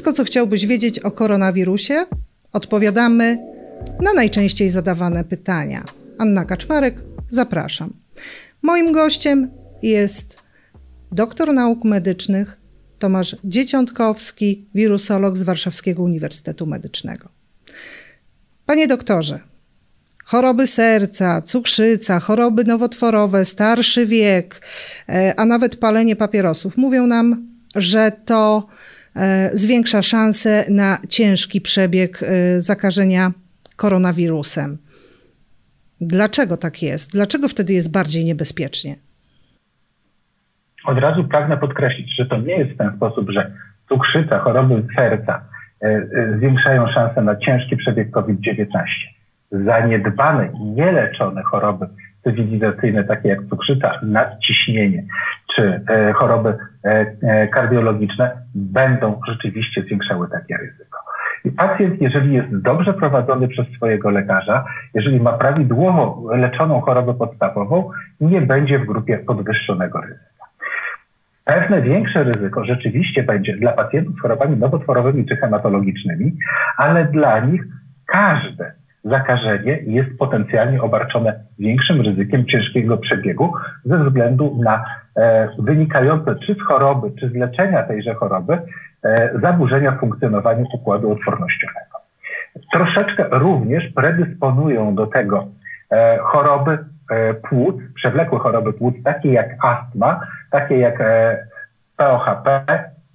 Wszystko, co chciałbyś wiedzieć o koronawirusie, odpowiadamy na najczęściej zadawane pytania. Anna Kaczmarek, zapraszam. Moim gościem jest doktor nauk medycznych Tomasz Dzieciątkowski, wirusolog z Warszawskiego Uniwersytetu Medycznego. Panie doktorze, choroby serca, cukrzyca, choroby nowotworowe, starszy wiek, e, a nawet palenie papierosów mówią nam, że to zwiększa szanse na ciężki przebieg e, zakażenia koronawirusem. Dlaczego tak jest? Dlaczego wtedy jest bardziej niebezpiecznie? Od razu pragnę podkreślić, że to nie jest w ten sposób, że cukrzyca, choroby serca zwiększają szanse na ciężki przebieg COVID-19 zaniedbane i nieleczone choroby cywilizacyjne, takie jak cukrzyca, nadciśnienie czy e, choroby e, e, kardiologiczne, będą rzeczywiście zwiększały takie ryzyko. I pacjent, jeżeli jest dobrze prowadzony przez swojego lekarza, jeżeli ma prawidłowo leczoną chorobę podstawową, nie będzie w grupie podwyższonego ryzyka. Pewne większe ryzyko rzeczywiście będzie dla pacjentów z chorobami nowotworowymi czy hematologicznymi, ale dla nich każde zakażenie jest potencjalnie obarczone większym ryzykiem ciężkiego przebiegu ze względu na e, wynikające czy z choroby, czy z leczenia tejże choroby e, zaburzenia funkcjonowania układu odpornościowego. Troszeczkę również predysponują do tego e, choroby e, płuc, przewlekłe choroby płuc, takie jak astma, takie jak e, POHP,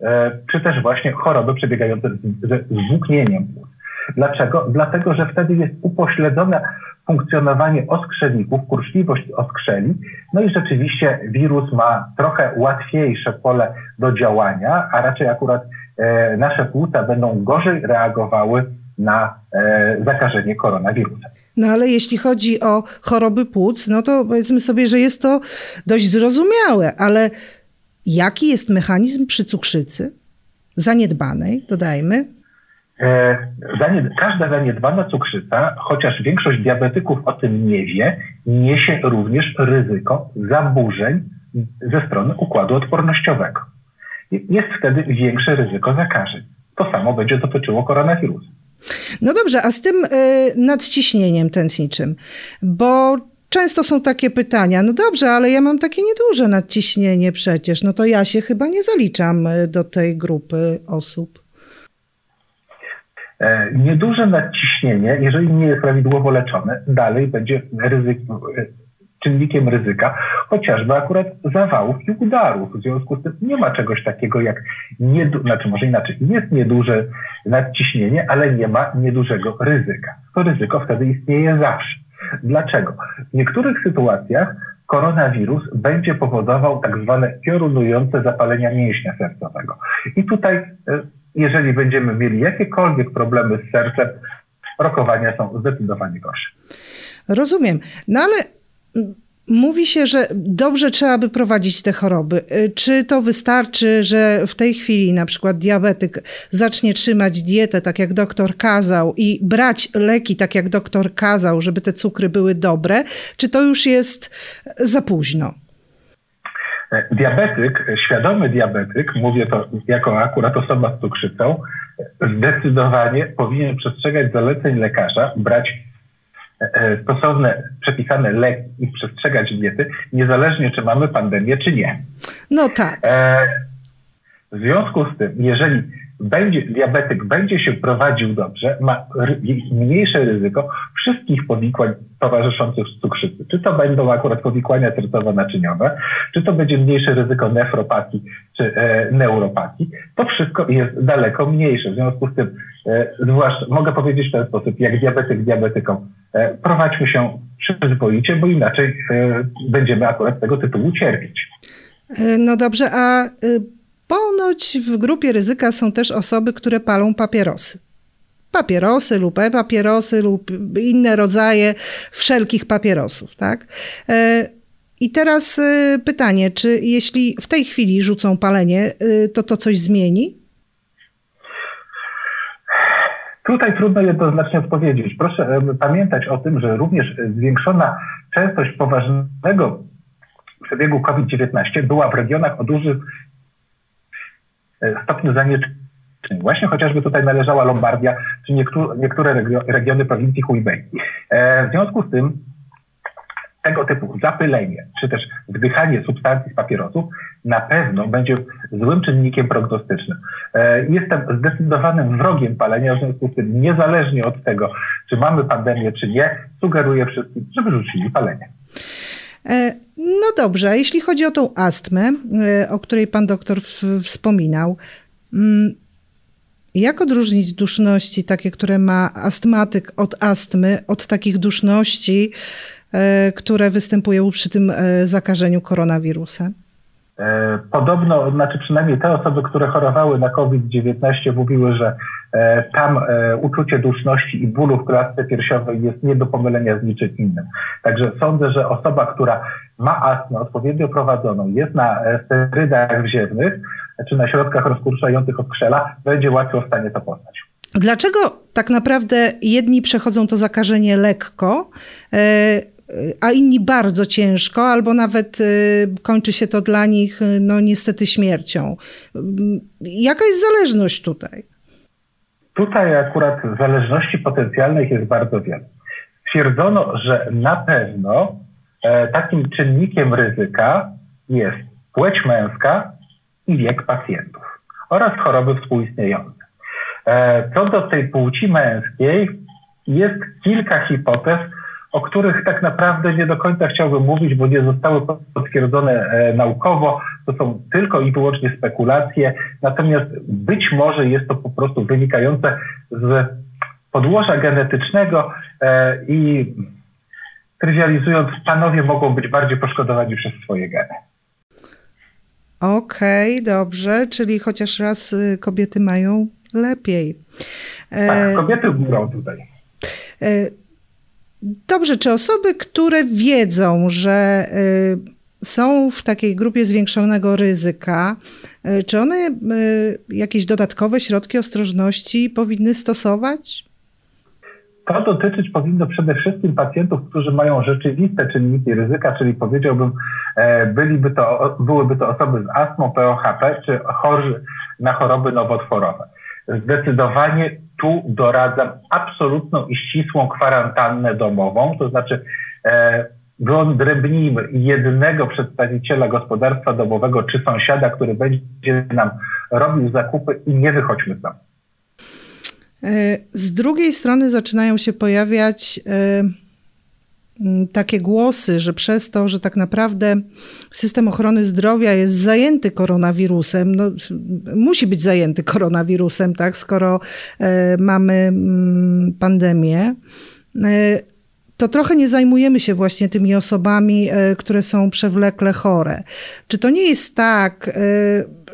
e, czy też właśnie choroby przebiegające ze zwłóknieniem płuc. Dlaczego? Dlatego, że wtedy jest upośledzone funkcjonowanie oskrzelików, kurczliwość oskrzeli, no i rzeczywiście wirus ma trochę łatwiejsze pole do działania, a raczej akurat e, nasze płuca będą gorzej reagowały na e, zakażenie koronawirusem. No ale jeśli chodzi o choroby płuc, no to powiedzmy sobie, że jest to dość zrozumiałe, ale jaki jest mechanizm przy cukrzycy? Zaniedbanej, dodajmy, E, każda zaniedbana cukrzyca, chociaż większość diabetyków o tym nie wie, niesie również ryzyko zaburzeń ze strony układu odpornościowego. Jest wtedy większe ryzyko zakażeń. To samo będzie dotyczyło koronawirusa. No dobrze, a z tym y, nadciśnieniem tętniczym, bo często są takie pytania, no dobrze, ale ja mam takie nieduże nadciśnienie przecież, no to ja się chyba nie zaliczam e, do tej grupy osób. E, nieduże nadciśnienie, jeżeli nie jest prawidłowo leczone, dalej będzie ryzyko, e, czynnikiem ryzyka, chociażby akurat zawałów i udarów. W związku z tym nie ma czegoś takiego jak, niedu, znaczy może inaczej, jest nieduże nadciśnienie, ale nie ma niedużego ryzyka. To ryzyko wtedy istnieje zawsze. Dlaczego? W niektórych sytuacjach koronawirus będzie powodował tak zwane piorunujące zapalenia mięśnia sercowego. I tutaj e, jeżeli będziemy mieli jakiekolwiek problemy z sercem, rokowania są zdecydowanie gorsze. Rozumiem. No ale mówi się, że dobrze trzeba by prowadzić te choroby. Y, czy to wystarczy, że w tej chwili na przykład diabetyk zacznie trzymać dietę tak jak doktor kazał i brać leki tak jak doktor kazał, żeby te cukry były dobre, czy to już jest za późno? E, diabetyk, świadomy diabetyk, mówię to jako akurat osoba z cukrzycą, zdecydowanie powinien przestrzegać zaleceń lekarza, brać e, e, stosowne, przepisane leki i przestrzegać diety, niezależnie czy mamy pandemię, czy nie. No tak. W związku z tym, jeżeli będzie, diabetyk będzie się prowadził dobrze, ma mniejsze ryzyko wszystkich powikłań towarzyszących cukrzycy. Czy to będą akurat powikłania sercowo-naczyniowe, czy to będzie mniejsze ryzyko nefropatii czy e, neuropatii, to wszystko jest daleko mniejsze. W związku z tym, e, zwłaszcza mogę powiedzieć w ten sposób, jak diabetyk diabetyką, e, prowadźmy się przyzwoicie, bo inaczej e, będziemy akurat z tego tytułu cierpieć. E, no dobrze, a y, Ponoć w grupie ryzyka są też osoby, które palą papierosy. Papierosy lub e-papierosy lub inne rodzaje wszelkich papierosów, tak? E, I teraz e, pytanie, czy jeśli w tej chwili rzucą palenie, e, to to coś zmieni? Tutaj trudno jednoznacznie odpowiedzieć. Proszę pamiętać o tym, że również zwiększona częstość poważnego przebiegu COVID-19 była w regionach o dużym stopniu zanieczyszczenia Właśnie chociażby tutaj należała Lombardia, czy niektóre, regiony prowincji Hubei. W związku z tym tego typu zapylenie, czy też wdychanie substancji z papierosów na pewno będzie złym czynnikiem prognostycznym. E, jestem zdecydowanym wrogiem palenia, w związku z tym niezależnie od tego, czy mamy pandemię, czy nie, sugeruję wszystkim, żeby rzucili palenie. No dobrze, jeśli chodzi o tą astmę, e, o której pan doktor wspominał, mm, jak odróżnić duszności takie, które ma astmatyk od astmy, od takich duszności, E, które występują przy tym e, zakażeniu koronawirusem? Podobno, znaczy przynajmniej te osoby, które chorowały na COVID-19 mówiły, że tam uczucie duszności i bólu w klatce piersiowej jest nie do pomylenia z niczym innym. Także sądzę, że osoba, która ma astmę odpowiednio prowadzoną, jest na sterydach wziewnych, czy na środkach rozkurczających od krzela, będzie łatwo w stanie to poznać. Dlaczego tak naprawdę jedni przechodzą to zakażenie lekko, a inni bardzo ciężko, albo nawet kończy się to dla nich, no niestety, śmiercią. Jaka jest zależność tutaj? Tutaj akurat zależności potencjalnych jest bardzo wiele. Stwierdzono, że na pewno e, takim czynnikiem ryzyka jest płeć męska i wiek pacjentów oraz choroby współistniejące. E, co do tej płci męskiej, jest kilka hipotez, o których tak naprawdę nie do końca chciałbym mówić, bo nie zostały potwierdzone e, naukowo. To są tylko i wyłącznie spekulacje. Natomiast być może jest to po prostu wynikające z podłoża genetycznego e, i trywializując, panowie mogą być bardziej poszkodowani przez swoje geny. Okej, okay, dobrze, czyli chociaż raz y, kobiety mają lepiej. Tak, kobiety górą tutaj. Dobrze, czy osoby, które wiedzą, że y, są w takiej grupie zwiększonego ryzyka, y, czy one y, jakieś dodatkowe środki ostrożności powinny stosować? To dotyczyć powinno przede wszystkim pacjentów, którzy mają rzeczywiste czynniki ryzyka, czyli powiedziałbym, e, byliby to, byłyby to osoby z astmą, POHP czy chorzy na choroby nowotworowe. Zdecydowanie tu doradzam absolutną i ścisłą kwarantannę domową, to znaczy e, wyodrębnijmy jednego przedstawiciela gospodarstwa domowego czy sąsiada, który będzie nam robił zakupy i nie wychodźmy tam. E, z drugiej strony zaczynają się pojawiać e, takie głosy, że przez to, że tak naprawdę system ochrony zdrowia jest zajęty koronawirusem, no, musi być zajęty koronawirusem, tak, skoro e, mamy pandemię, to trochę nie zajmujemy się właśnie tymi osobami, e, które są przewlekle chore. Czy to nie jest tak, e,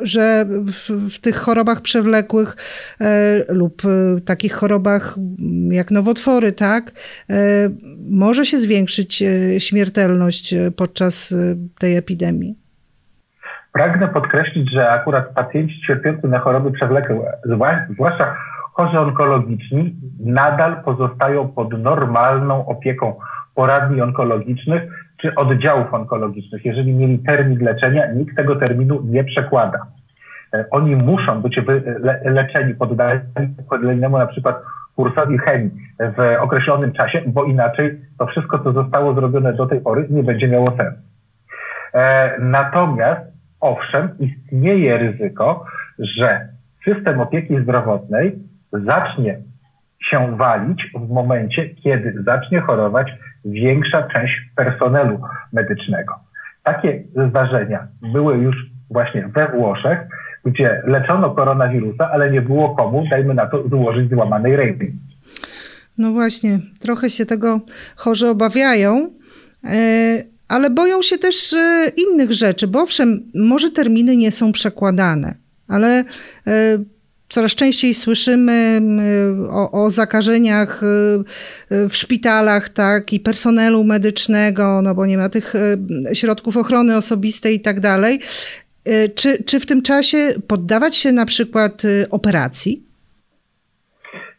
że w, w tych chorobach przewlekłych e, lub takich chorobach jak nowotwory, tak, może się zwiększyć śmiertelność podczas tej epidemii? Pragnę podkreślić, że akurat pacjenci cierpiący na choroby przewlekłe, zwłaszcza chorzy onkologiczni nadal pozostają pod normalną opieką poradni onkologicznych czy oddziałów onkologicznych. Jeżeli mieli termin leczenia, nikt tego terminu nie przekłada. E, oni muszą być leczeni, poddani kolejnemu na przykład kursowi chemii w określonym czasie, bo inaczej to wszystko, co zostało zrobione do tej pory, nie będzie miało sensu. E, natomiast, owszem, istnieje ryzyko, że system opieki zdrowotnej zacznie się walić w momencie, kiedy zacznie chorować większa część personelu medycznego. Takie zdarzenia były już właśnie we Włoszech, gdzie leczono koronawirusa, ale nie było komu, dajmy na to, złożyć złamanej ręki. No właśnie, trochę się tego chorzy obawiają, e, ale boją się też e, innych rzeczy, bo owszem, może terminy nie są przekładane, ale e, Coraz częściej słyszymy o, o, zakażeniach y, y, w szpitalach, tak, i personelu medycznego, no bo nie ma tych y, środków ochrony osobistej i tak dalej. Czy, czy w tym czasie poddawać się na przykład operacji?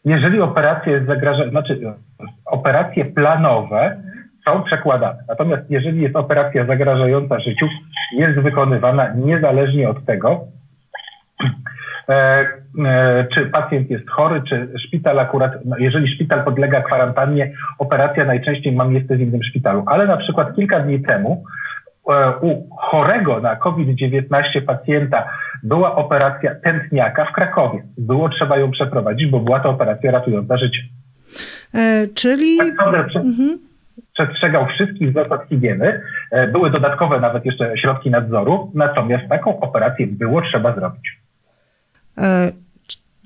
Jeżeli operacja jest zagrażająca, znaczy operacje planowe są przekładane. Natomiast jeżeli jest operacja zagrażająca życiu, jest wykonywana niezależnie od tego, czy pacjent jest chory, czy szpital akurat, no jeżeli szpital podlega kwarantannie, operacja najczęściej ma miejsce w innym szpitalu. Ale na przykład kilka dni temu e, u chorego na COVID-19 pacjenta była operacja tętniaka w Krakowie. Było trzeba ją przeprowadzić, bo była to operacja ratująca życie. E, czyli. Tak, mhm przestrzegał wszystkich zasad higieny. E, były dodatkowe nawet jeszcze środki nadzoru, natomiast taką operację było trzeba zrobić. E,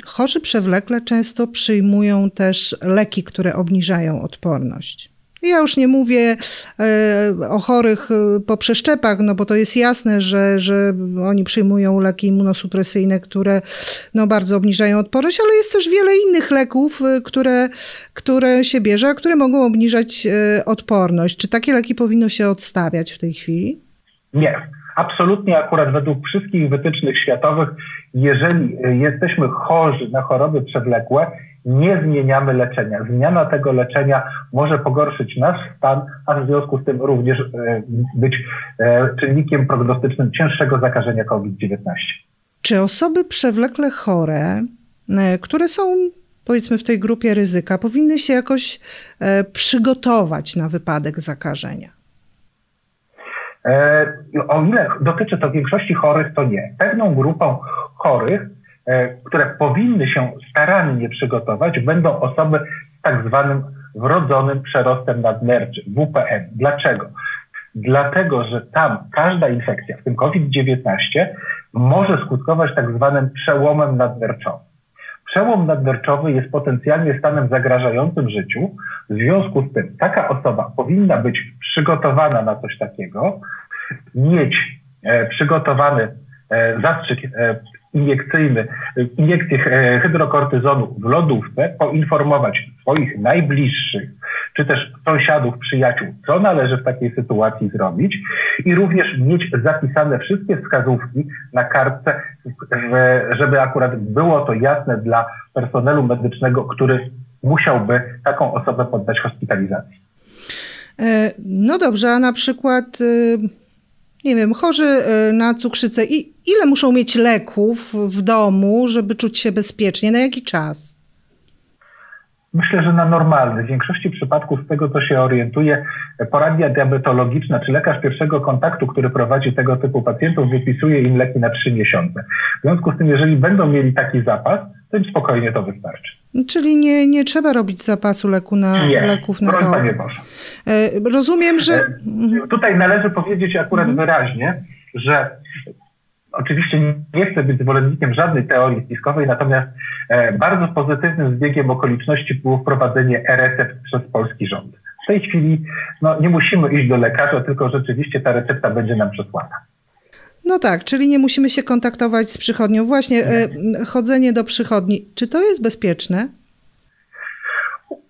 chorzy przewlekle często przyjmują też leki, które obniżają odporność. Ja już nie mówię e, o chorych e, po przeszczepach, no bo to jest jasne, że, że oni przyjmują leki immunosupresyjne, które no bardzo obniżają odporność, ale jest też wiele innych leków, które, które się bierze, a które mogą obniżać odporność. Czy takie leki powinno się odstawiać w tej chwili? Nie. Absolutnie akurat według wszystkich wytycznych światowych, jeżeli jesteśmy chorzy na choroby przewlekłe, nie zmieniamy leczenia. Zmiana tego leczenia może pogorszyć nasz stan, a w związku z tym również e, być e, czynnikiem prognostycznym cięższego zakażenia COVID-19. Czy osoby przewlekle chore, e, które są powiedzmy w tej grupie ryzyka, powinny się jakoś przygotować na wypadek zakażenia? O ile dotyczy to większości chorych, to nie. Pewną grupą chorych E, które powinny się starannie przygotować, będą osoby z tak zwanym wrodzonym przerostem nadnerczy, WPN. Dlaczego? Dlatego, że tam każda infekcja, w tym COVID-19, może skutkować tak zwanym przełomem nadnerczowym. Przełom nadnerczowy jest potencjalnie stanem zagrażającym życiu. W związku z tym taka osoba powinna być przygotowana na coś takiego, mieć e, przygotowany e, zastrzyk e, iniekcyjny, iniekcję hydrokortyzonu w lodówce, poinformować swoich najbliższych, czy też sąsiadów, przyjaciół, co należy w takiej sytuacji zrobić i również mieć zapisane wszystkie wskazówki na kartce, żeby akurat było to jasne dla personelu medycznego, który musiałby taką osobę poddać hospitalizacji. No dobrze, a na przykład y, nie wiem, chorzy y, na cukrzycę, i ile muszą mieć leków w domu, żeby czuć się bezpiecznie? Na jaki czas? Myślę, że na normalny. W większości przypadków, z tego co się orientuje, poradnia diabetologiczna czy lekarz pierwszego kontaktu, który prowadzi tego typu pacjentów, wypisuje im leki na trzy miesiące. W związku z tym, jeżeli będą mieli taki zapas, to im spokojnie to wystarczy. Czyli nie, nie trzeba robić zapasu leku na, nie, leków na rok. Nie Boże. E, rozumiem, że... E. Tutaj należy powiedzieć akurat mhm. wyraźnie, że oczywiście nie chcę być zwolennikiem żadnej teorii spiskowej, natomiast e, bardzo pozytywnym zbiegiem okoliczności było wprowadzenie e-recept przez polski rząd. W tej chwili no, nie musimy iść do lekarza, tylko rzeczywiście ta recepta będzie nam przesłana. No tak, czyli nie musimy się kontaktować z przychodnią. Właśnie e, chodzenie do przychodni, czy to jest bezpieczne?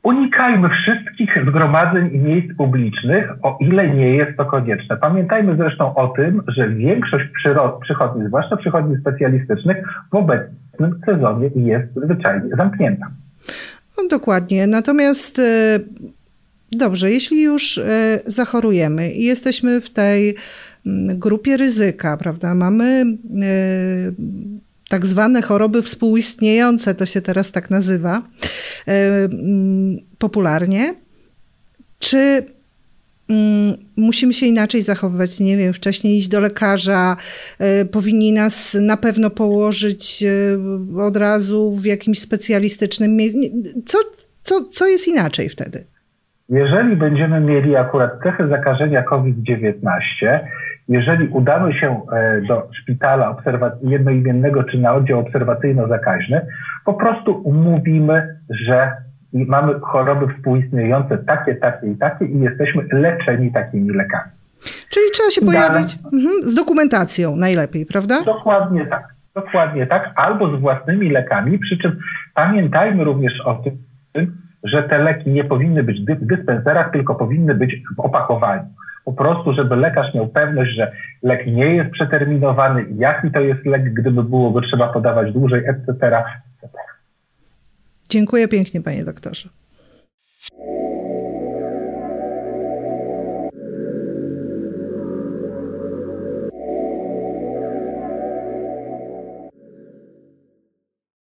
Unikajmy wszystkich zgromadzeń i miejsc publicznych, o ile nie jest to konieczne. Pamiętajmy zresztą o tym, że większość przychodni, zwłaszcza przychodni specjalistycznych, w obecnym sezonie jest zwyczajnie zamknięta. No, dokładnie. Natomiast e, dobrze, jeśli już e, zachorujemy i jesteśmy w tej mm, grupie ryzyka, prawda? Mamy e, tak zwane choroby współistniejące, to się teraz tak nazywa mm, popularnie. Czy mm, musimy się inaczej zachowywać? Nie wiem, wcześniej iść do lekarza, e, powinni nas na pewno położyć e, od razu w jakimś specjalistycznym miejscu. Co, co, co jest inaczej wtedy? Jeżeli będziemy mieli akurat cechy zakażenia COVID-19, jeżeli udamy się e, do szpitala jednoimiennego czy na oddział obserwacyjno-zakaźny, po prostu umówimy, że mamy choroby współistniejące takie, takie i takie i jesteśmy leczeni takimi lekami. Czyli trzeba się pojawić mhm, z dokumentacją najlepiej, prawda? Dokładnie tak. Dokładnie tak, albo z własnymi lekami, przy czym pamiętajmy również o tym, że te leki nie powinny być w dyspenserach, tylko powinny być w opakowaniu po prostu, żeby lekarz miał pewność, że lek nie jest przeterminowany, jaki to jest lek, gdyby było go trzeba podawać dłużej, etc. etc. Dziękuję pięknie, panie doktorze.